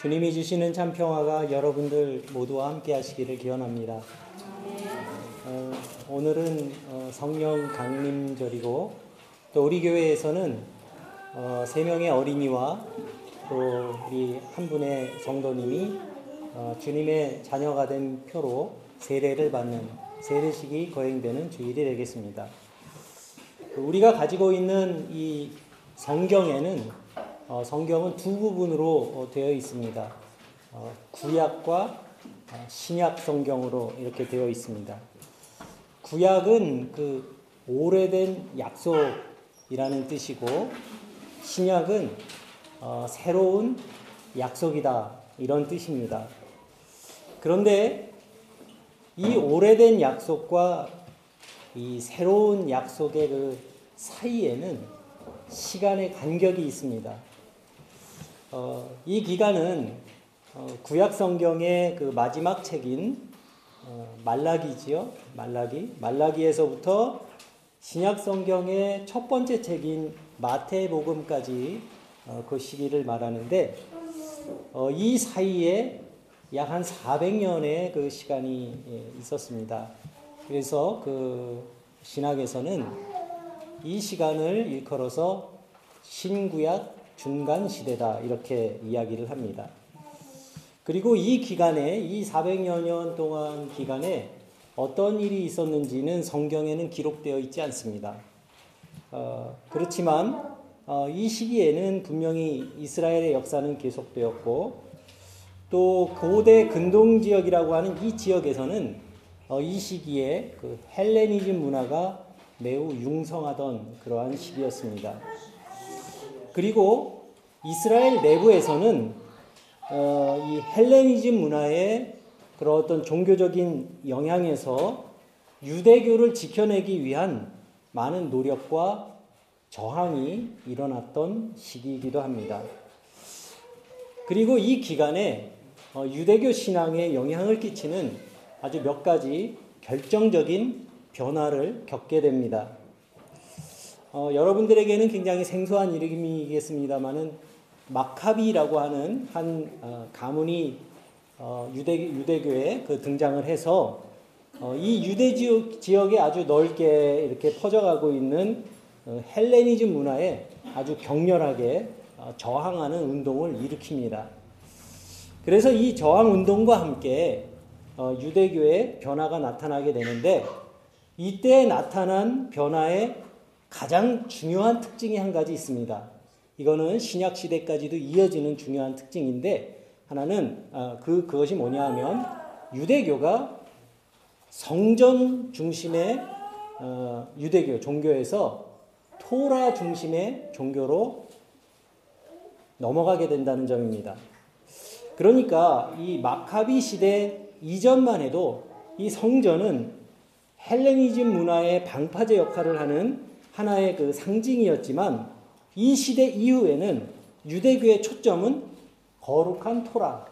주님이 주시는 참 평화가 여러분들 모두와 함께 하시기를 기원합니다. 어, 오늘은 어, 성령 강림절이고 또 우리 교회에서는 어, 세 명의 어린이와 또 우리 한 분의 성도님이 어, 주님의 자녀가 된 표로 세례를 받는 세례식이 거행되는 주일이 되겠습니다. 우리가 가지고 있는 이 성경에는 어, 성경은 두 부분으로 어, 되어 있습니다. 어, 구약과 신약 성경으로 이렇게 되어 있습니다. 구약은 그 오래된 약속이라는 뜻이고 신약은 새로운 약속이다 이런 뜻입니다. 그런데 이 오래된 약속과 이 새로운 약속의 그 사이에는 시간의 간격이 있습니다. 어, 이 기간은 어, 구약 성경의 그 마지막 책인 어, 말라기지요. 말라기. 말라기에서부터 신약 성경의 첫 번째 책인 마태복음까지 어, 그 시기를 말하는데 어, 이 사이에 약 한 400년의 그 시간이 예, 있었습니다. 그래서 그 신학에서는 이 시간을 일컬어서 신구약 중간 시대다 이렇게 이야기를 합니다. 그리고 이 기간에 이 400여 년 동안 기간에 어떤 일이 있었는지는 성경에는 기록되어 있지 않습니다. 어, 그렇지만 어, 이 시기에는 분명히 이스라엘의 역사는 계속되었고 또 고대 근동 지역이라고 하는 이 지역에서는 어, 이 시기에 그 헬레니즘 문화가 매우 융성하던 그러한 시기였습니다. 그리고 이스라엘 내부에서는 어, 이 헬레니즘 문화의 그런 어떤 종교적인 영향에서 유대교를 지켜내기 위한 많은 노력과 저항이 일어났던 시기이기도 합니다. 그리고 이 기간에 어, 유대교 신앙에 영향을 끼치는 아주 몇 가지 결정적인 변화를 겪게 됩니다. 어, 여러분들에게는 굉장히 생소한 이름이겠습니다만은 마카비라고 하는 한 어, 가문이 어, 유대 유대교에 그 등장을 해서 어, 이 유대 지역, 지역에 아주 넓게 이렇게 퍼져가고 있는 어, 헬레니즘 문화에 아주 격렬하게 어, 저항하는 운동을 일으킵니다. 그래서 이 저항 운동과 함께 유대교의 변화가 나타나게 되는데 이때 나타난 변화의 가장 중요한 특징이 한 가지 있습니다. 이거는 신약 시대까지도 이어지는 중요한 특징인데 하나는 어, 그 그것이 뭐냐 하면 유대교가 성전 중심의 어, 유대교 종교에서 토라 중심의 종교로 넘어가게 된다는 점입니다. 그러니까 이 마카비 시대 이전만 해도 이 성전은 헬레니즘 문화의 방파제 역할을 하는 하나의 그 상징이었지만 이 시대 이후에는 유대교의 초점은 거룩한 토라,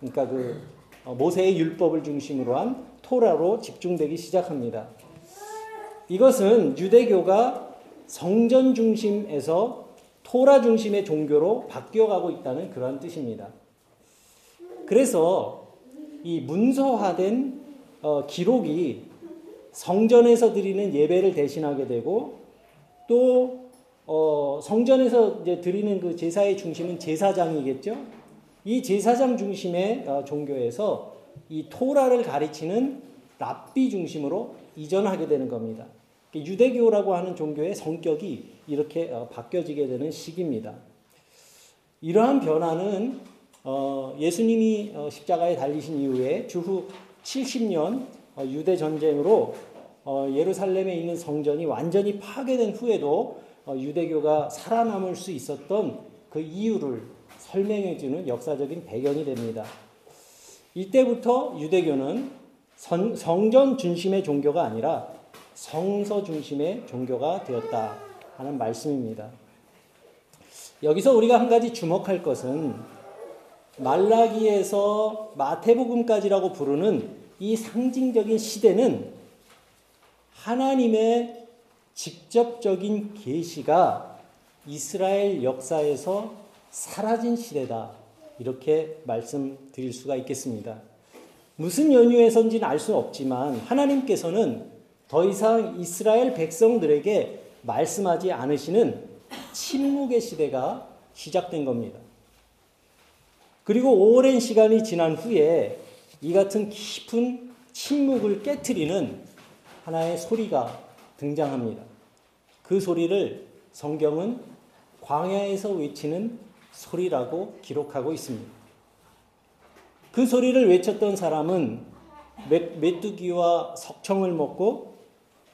그러니까 그 어, 모세의 율법을 중심으로 한 토라로 집중되기 시작합니다. 이것은 유대교가 성전 중심에서 토라 중심의 종교로 바뀌어가고 있다는 그러한 뜻입니다. 그래서 이 문서화된 어, 기록이 성전에서 드리는 예배를 대신하게 되고 또 어, 성전에서 이제 드리는 그 제사의 중심은 제사장이겠죠. 이 제사장 중심의 어, 종교에서 이 토라를 가르치는 랍비 중심으로 이전하게 되는 겁니다. 유대교라고 하는 종교의 성격이 이렇게 어, 바뀌어지게 되는 시기입니다. 이러한 변화는 어, 예수님이 어, 십자가에 달리신 이후에 주후 70년 어, 유대 전쟁으로 어, 예루살렘에 있는 성전이 완전히 파괴된 후에도 어, 유대교가 살아남을 수 있었던 그 이유를 설명해주는 역사적인 배경이 됩니다. 이때부터 유대교는 선, 성전 중심의 종교가 아니라 성서 중심의 종교가 되었다 하는 말씀입니다. 여기서 우리가 한 가지 주목할 것은 말라기에서 마태복음까지라고 부르는 이 상징적인 시대는 하나님의 직접적인 계시가 이스라엘 역사에서 사라진 시대다. 이렇게 말씀드릴 수가 있겠습니다. 무슨 연유에선지는 알수 없지만 하나님께서는 더 이상 이스라엘 백성들에게 말씀하지 않으시는 침묵의 시대가 시작된 겁니다. 그리고 오랜 시간이 지난 후에 이 같은 깊은 침묵을 깨뜨리는 하나의 소리가 등장합니다. 그 소리를 성경은 광야에서 외치는 소리라고 기록하고 있습니다. 그 소리를 외쳤던 사람은 메뚜기와 석청을 먹고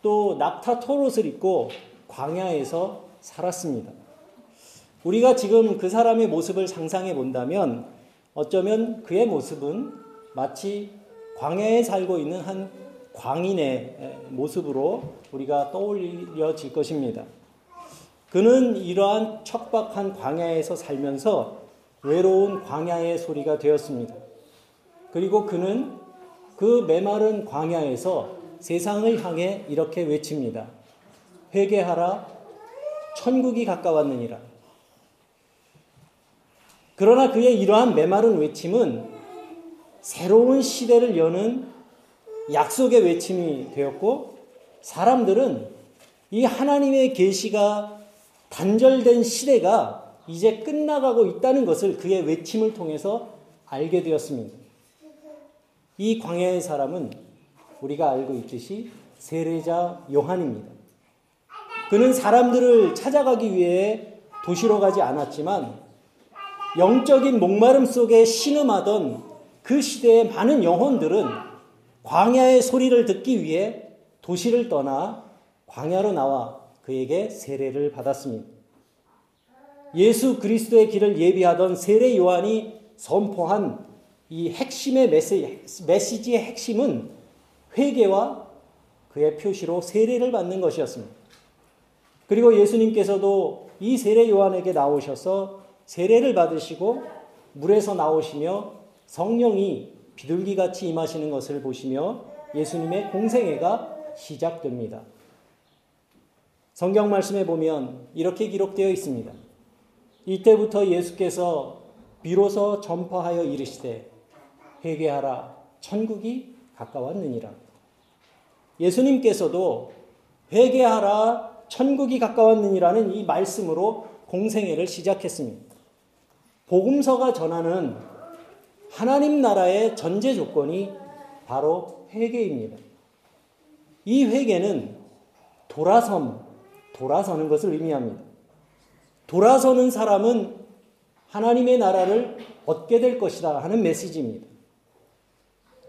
또 낙타 토롯을 입고 광야에서 살았습니다. 우리가 지금 그 사람의 모습을 상상해 본다면 어쩌면 그의 모습은 마치 광야에 살고 있는 한 광인의 모습으로 우리가 떠올려질 것입니다. 그는 이러한 척박한 광야에서 살면서 외로운 광야의 소리가 되었습니다. 그리고 그는 그 메마른 광야에서 세상을 향해 이렇게 외칩니다. 회개하라, 천국이 가까웠느니라. 그러나 그의 이러한 메마른 외침은 새로운 시대를 여는 약속의 외침이 되었고 사람들은 이 하나님의 계시가 단절된 시대가 이제 끝나가고 있다는 것을 그의 외침을 통해서 알게 되었습니다. 이 광야의 사람은 우리가 알고 있듯이 세례자 요한입니다. 그는 사람들을 찾아가기 위해 도시로 가지 않았지만 영적인 목마름 속에 신음하던 그 시대의 많은 영혼들은 광야의 소리를 듣기 위해 도시를 떠나 광야로 나와 그에게 세례를 받았습니다. 예수 그리스도의 길을 예비하던 세례 요한이 선포한 이 핵심의 메시, 메시지의 핵심은 회개와 그의 표시로 세례를 받는 것이었습니다. 그리고 예수님께서도 이 세례 요한에게 나오셔서 세례를 받으시고 물에서 나오시며 성령이 비둘기 같이 임하시는 것을 보시며 예수님의 공생애가 시작됩니다. 성경 말씀에 보면 이렇게 기록되어 있습니다. 이때부터 예수께서 비로소 전파하여 이르시되 회개하라 천국이 가까웠느니라. 예수님께서도 회개하라 천국이 가까웠느니라는 이 말씀으로 공생애를 시작했습니다. 복음서가 전하는 하나님 나라의 전제 조건이 바로 회개입니다. 이 회개는 돌아섬, 돌아서는 것을 의미합니다. 돌아서는 사람은 하나님의 나라를 얻게 될 것이다 하는 메시지입니다.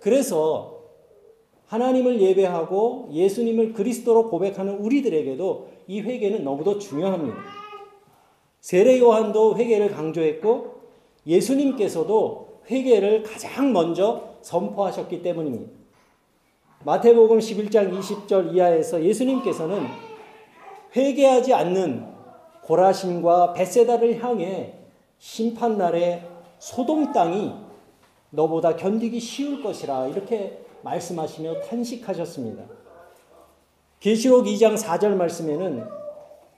그래서 하나님을 예배하고 예수님을 그리스도로 고백하는 우리들에게도 이 회개는 너무도 중요합니다. 세례 요한도 회개를 강조했고 예수님께서도 회개를 가장 먼저 선포하셨기 때문입니다. 마태복음 11장 20절 이하에서 예수님께서는 회개하지 않는 고라심과 베세다를 향해 심판 날에 소돔 땅이 너보다 견디기 쉬울 것이라 이렇게 말씀하시며 탄식하셨습니다. 계시록 2장 4절 말씀에는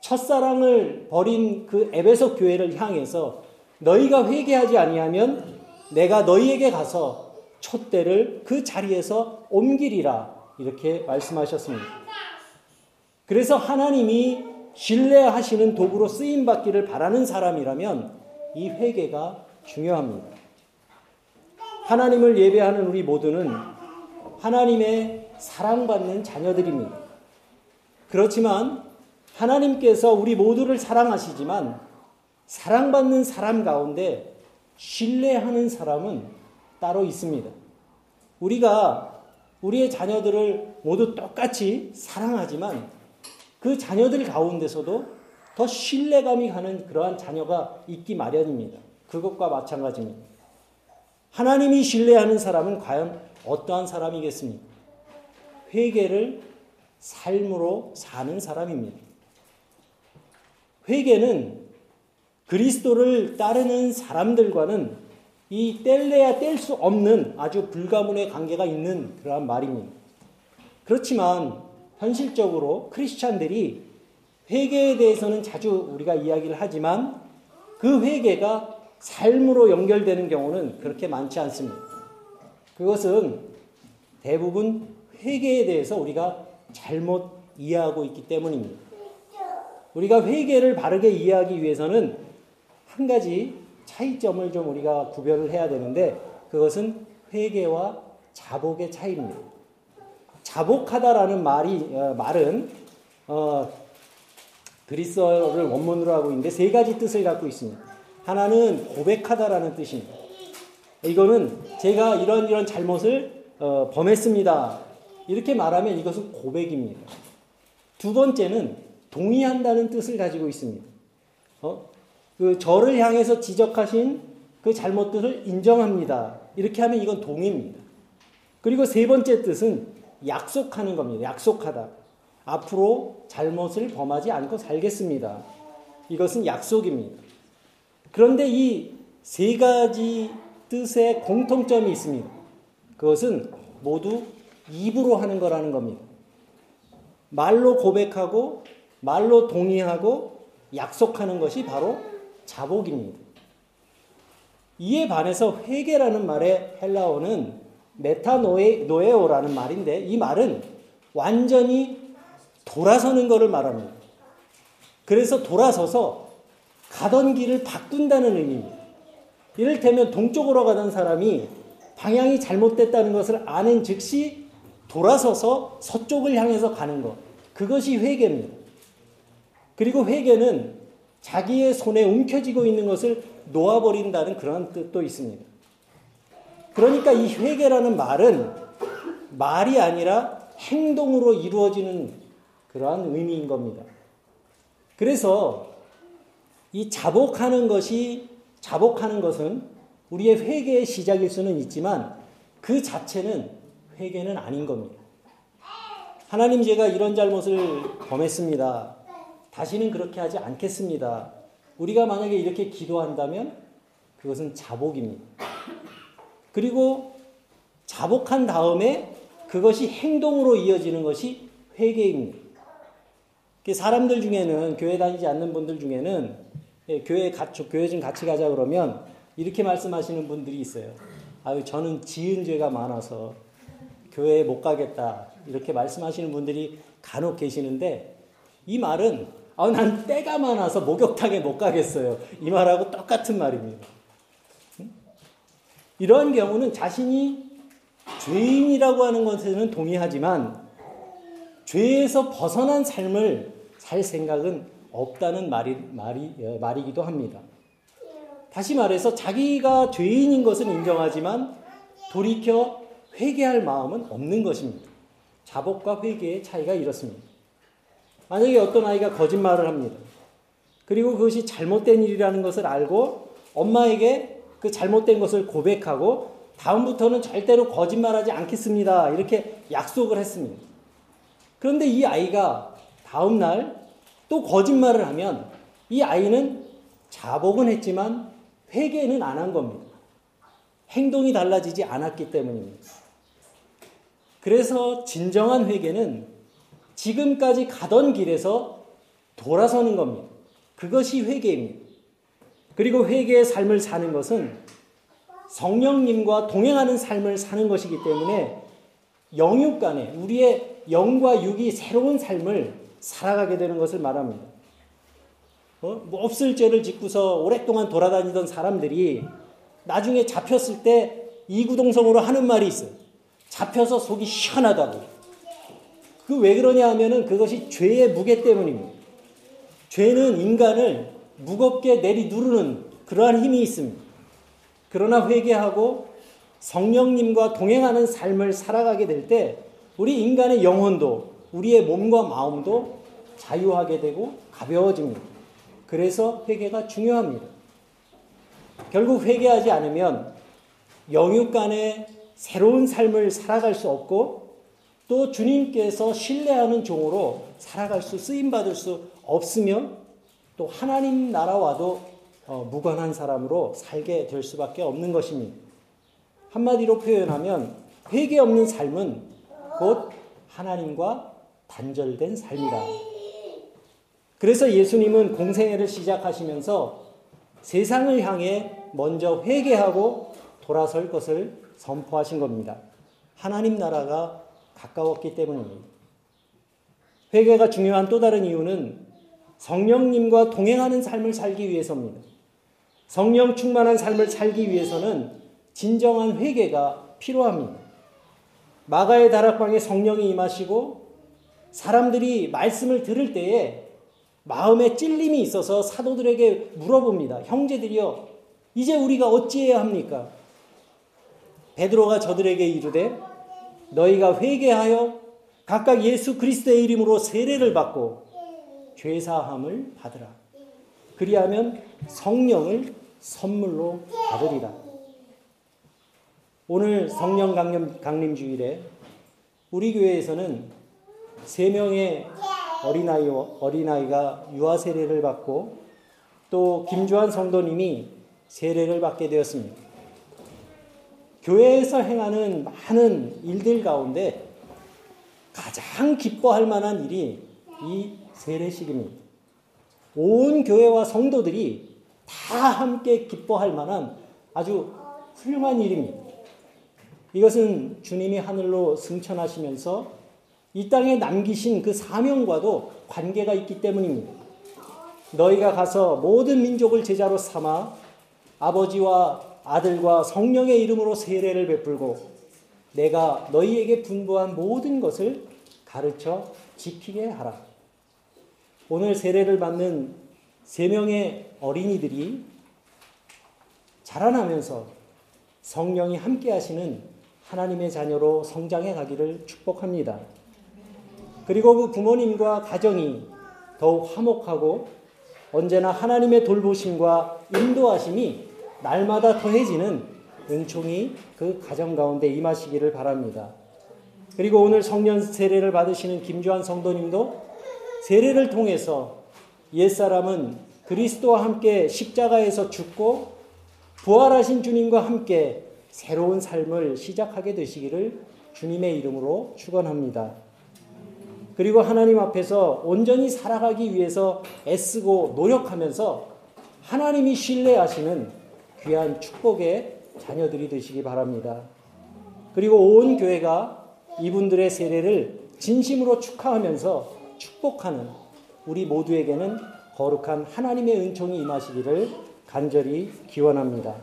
첫사랑을 버린 그 에베소 교회를 향해서 너희가 회개하지 아니하면 내가 너희에게 가서 촛대를 그 자리에서 옮기리라 이렇게 말씀하셨습니다. 그래서 하나님이 신뢰하시는 도구로 쓰임 받기를 바라는 사람이라면 이 회개가 중요합니다. 하나님을 예배하는 우리 모두는 하나님의 사랑받는 자녀들입니다. 그렇지만 하나님께서 우리 모두를 사랑하시지만 사랑받는 사람 가운데 신뢰하는 사람은 따로 있습니다. 우리가 우리의 자녀들을 모두 똑같이 사랑하지만 그 자녀들 가운데서도 더 신뢰감이 가는 그러한 자녀가 있기 마련입니다. 그것과 마찬가지입니다. 하나님이 신뢰하는 사람은 과연 어떠한 사람이겠습니까? 회개를 삶으로 사는 사람입니다. 회개는 그리스도를 따르는 사람들과는 이 뗄래야 뗄 수 없는 아주 불가문의 관계가 있는 그러한 말입니다. 그렇지만 현실적으로 크리스찬들이 회개에 대해서는 자주 우리가 이야기를 하지만 그 회개가 삶으로 연결되는 경우는 그렇게 많지 않습니다. 그것은 대부분 회개에 대해서 우리가 잘못 이해하고 있기 때문입니다. 우리가 회개를 바르게 이해하기 위해서는 한 가지 차이점을 좀 우리가 구별을 해야 되는데 그것은 회개와 자복의 차이입니다. 자복하다라는 말이 어, 말은 어, 그리스어를 원문으로 하고 있는데 세 가지 뜻을 갖고 있습니다. 하나는 고백하다라는 뜻입니다. 이거는 제가 이런 이런 잘못을 어, 범했습니다. 이렇게 말하면 이것은 고백입니다. 두 번째는 동의한다는 뜻을 가지고 있습니다. 어? 그 저를 향해서 지적하신 그 잘못들을 인정합니다. 이렇게 하면 이건 동의입니다. 그리고 세 번째 뜻은 약속하는 겁니다. 약속하다. 앞으로 잘못을 범하지 않고 살겠습니다. 이것은 약속입니다. 그런데 이 세 가지 뜻의 공통점이 있습니다. 그것은 모두 입으로 하는 거라는 겁니다. 말로 고백하고 말로 동의하고 약속하는 것이 바로 자복입니다. 이에 반해서 회개라는 말의 헬라어는 메타노에오라는 말인데 이 말은 완전히 돌아서는 것을 말합니다. 그래서 돌아서서 가던 길을 바꾼다는 의미입니다. 이를테면 동쪽으로 가던 사람이 방향이 잘못됐다는 것을 아는 즉시 돌아서서 서쪽을 향해서 가는 것. 그것이 회개입니다. 그리고 회개는 자기의 손에 움켜쥐고 있는 것을 놓아버린다는 그런 뜻도 있습니다. 그러니까 이 회개라는 말은 말이 아니라 행동으로 이루어지는 그러한 의미인 겁니다. 그래서 이 자복하는 것이 자복하는 것은 우리의 회개의 시작일 수는 있지만 그 자체는 회개는 아닌 겁니다. 하나님 제가 이런 잘못을 범했습니다. 다시는 그렇게 하지 않겠습니다. 우리가 만약에 이렇게 기도한다면 그것은 자복입니다. 그리고 자복한 다음에 그것이 행동으로 이어지는 것이 회개입니다. 사람들 중에는 교회 다니지 않는 분들 중에는 예, 교회 같이 교회 좀 같이 가자 그러면 이렇게 말씀하시는 분들이 있어요. 아유 저는 지은 죄가 많아서 교회에 못 가겠다 이렇게 말씀하시는 분들이 간혹 계시는데 이 말은 아, 난 때가 많아서 목욕탕에 못 가겠어요. 이 말하고 똑같은 말입니다. 이러한 경우는 자신이 죄인이라고 하는 것에는 동의하지만 죄에서 벗어난 삶을 살 생각은 없다는 말이, 말이, 예, 말이기도 합니다. 다시 말해서 자기가 죄인인 것은 인정하지만 돌이켜 회개할 마음은 없는 것입니다. 자복과 회개의 차이가 이렇습니다. 만약에 어떤 아이가 거짓말을 합니다. 그리고 그것이 잘못된 일이라는 것을 알고 엄마에게 그 잘못된 것을 고백하고 다음부터는 절대로 거짓말하지 않겠습니다. 이렇게 약속을 했습니다. 그런데 이 아이가 다음날 또 거짓말을 하면 이 아이는 자복은 했지만 회개는 안 한 겁니다. 행동이 달라지지 않았기 때문입니다. 그래서 진정한 회개는 지금까지 가던 길에서 돌아서는 겁니다. 그것이 회개입니다. 그리고 회개의 삶을 사는 것은 성령님과 동행하는 삶을 사는 것이기 때문에 영육 간에 우리의 영과 육이 새로운 삶을 살아가게 되는 것을 말합니다. 어? 뭐 없을 죄를 짓고서 오랫동안 돌아다니던 사람들이 나중에 잡혔을 때 이구동성으로 하는 말이 있어요. 잡혀서 속이 시원하다고. 그 왜 그러냐 하면은 그것이 죄의 무게 때문입니다. 죄는 인간을 무겁게 내리 누르는 그러한 힘이 있습니다. 그러나 회개하고 성령님과 동행하는 삶을 살아가게 될 때 우리 인간의 영혼도 우리의 몸과 마음도 자유하게 되고 가벼워집니다. 그래서 회개가 중요합니다. 결국 회개하지 않으면 영육 간의 새로운 삶을 살아갈 수 없고 또 주님께서 신뢰하는 종으로 살아갈 수 쓰임 받을 수 없으며 또 하나님 나라와도 어, 무관한 사람으로 살게 될 수밖에 없는 것입니다. 한마디로 표현하면 회개 없는 삶은 곧 하나님과 단절된 삶이다. 그래서 예수님은 공생애를 시작하시면서 세상을 향해 먼저 회개하고 돌아설 것을 선포하신 겁니다. 하나님 나라가 가까웠기 때문입니다. 회개가 중요한 또 다른 이유는 성령님과 동행하는 삶을 살기 위해서입니다. 성령 충만한 삶을 살기 위해서는 진정한 회개가 필요합니다. 마가의 다락방에 성령이 임하시고 사람들이 말씀을 들을 때에 마음에 찔림이 있어서 사도들에게 물어봅니다. 형제들이여, 이제 우리가 어찌해야 합니까? 베드로가 저들에게 이르되 너희가 회개하여 각각 예수 그리스도의 이름으로 세례를 받고 죄 사함을 받으라. 그리하면 성령을 선물로 받으리라. 오늘 성령 강림, 강림 주일에 우리 교회에서는 세 명의 어린아이, 어린아이가 유아 세례를 받고 또 김주환 성도님이 세례를 받게 되었습니다. 교회에서 행하는 많은 일들 가운데 가장 기뻐할 만한 일이 이 세례식입니다. 온 교회와 성도들이 다 함께 기뻐할 만한 아주 훌륭한 일입니다. 이것은 주님이 하늘로 승천하시면서 이 땅에 남기신 그 사명과도 관계가 있기 때문입니다. 너희가 가서 모든 민족을 제자로 삼아 아버지와 아들과 성령의 이름으로 세례를 베풀고 내가 너희에게 분부한 모든 것을 가르쳐 지키게 하라. 오늘 세례를 받는 세 명의 어린이들이 자라나면서 성령이 함께 하시는 하나님의 자녀로 성장해 가기를 축복합니다. 그리고 그 부모님과 가정이 더욱 화목하고 언제나 하나님의 돌보심과 인도하심이 날마다 더해지는 은총이 그 가정 가운데 임하시기를 바랍니다. 그리고 오늘 성년 세례를 받으시는 김주환 성도님도 세례를 통해서 옛사람은 그리스도와 함께 십자가에서 죽고 부활하신 주님과 함께 새로운 삶을 시작하게 되시기를 주님의 이름으로 축원합니다. 그리고 하나님 앞에서 온전히 살아가기 위해서 애쓰고 노력하면서 하나님이 신뢰하시는 귀한 축복의 자녀들이 되시기 바랍니다. 그리고 온 교회가 이분들의 세례를 진심으로 축하하면서 축복하는 우리 모두에게는 거룩한 하나님의 은총이 임하시기를 간절히 기원합니다.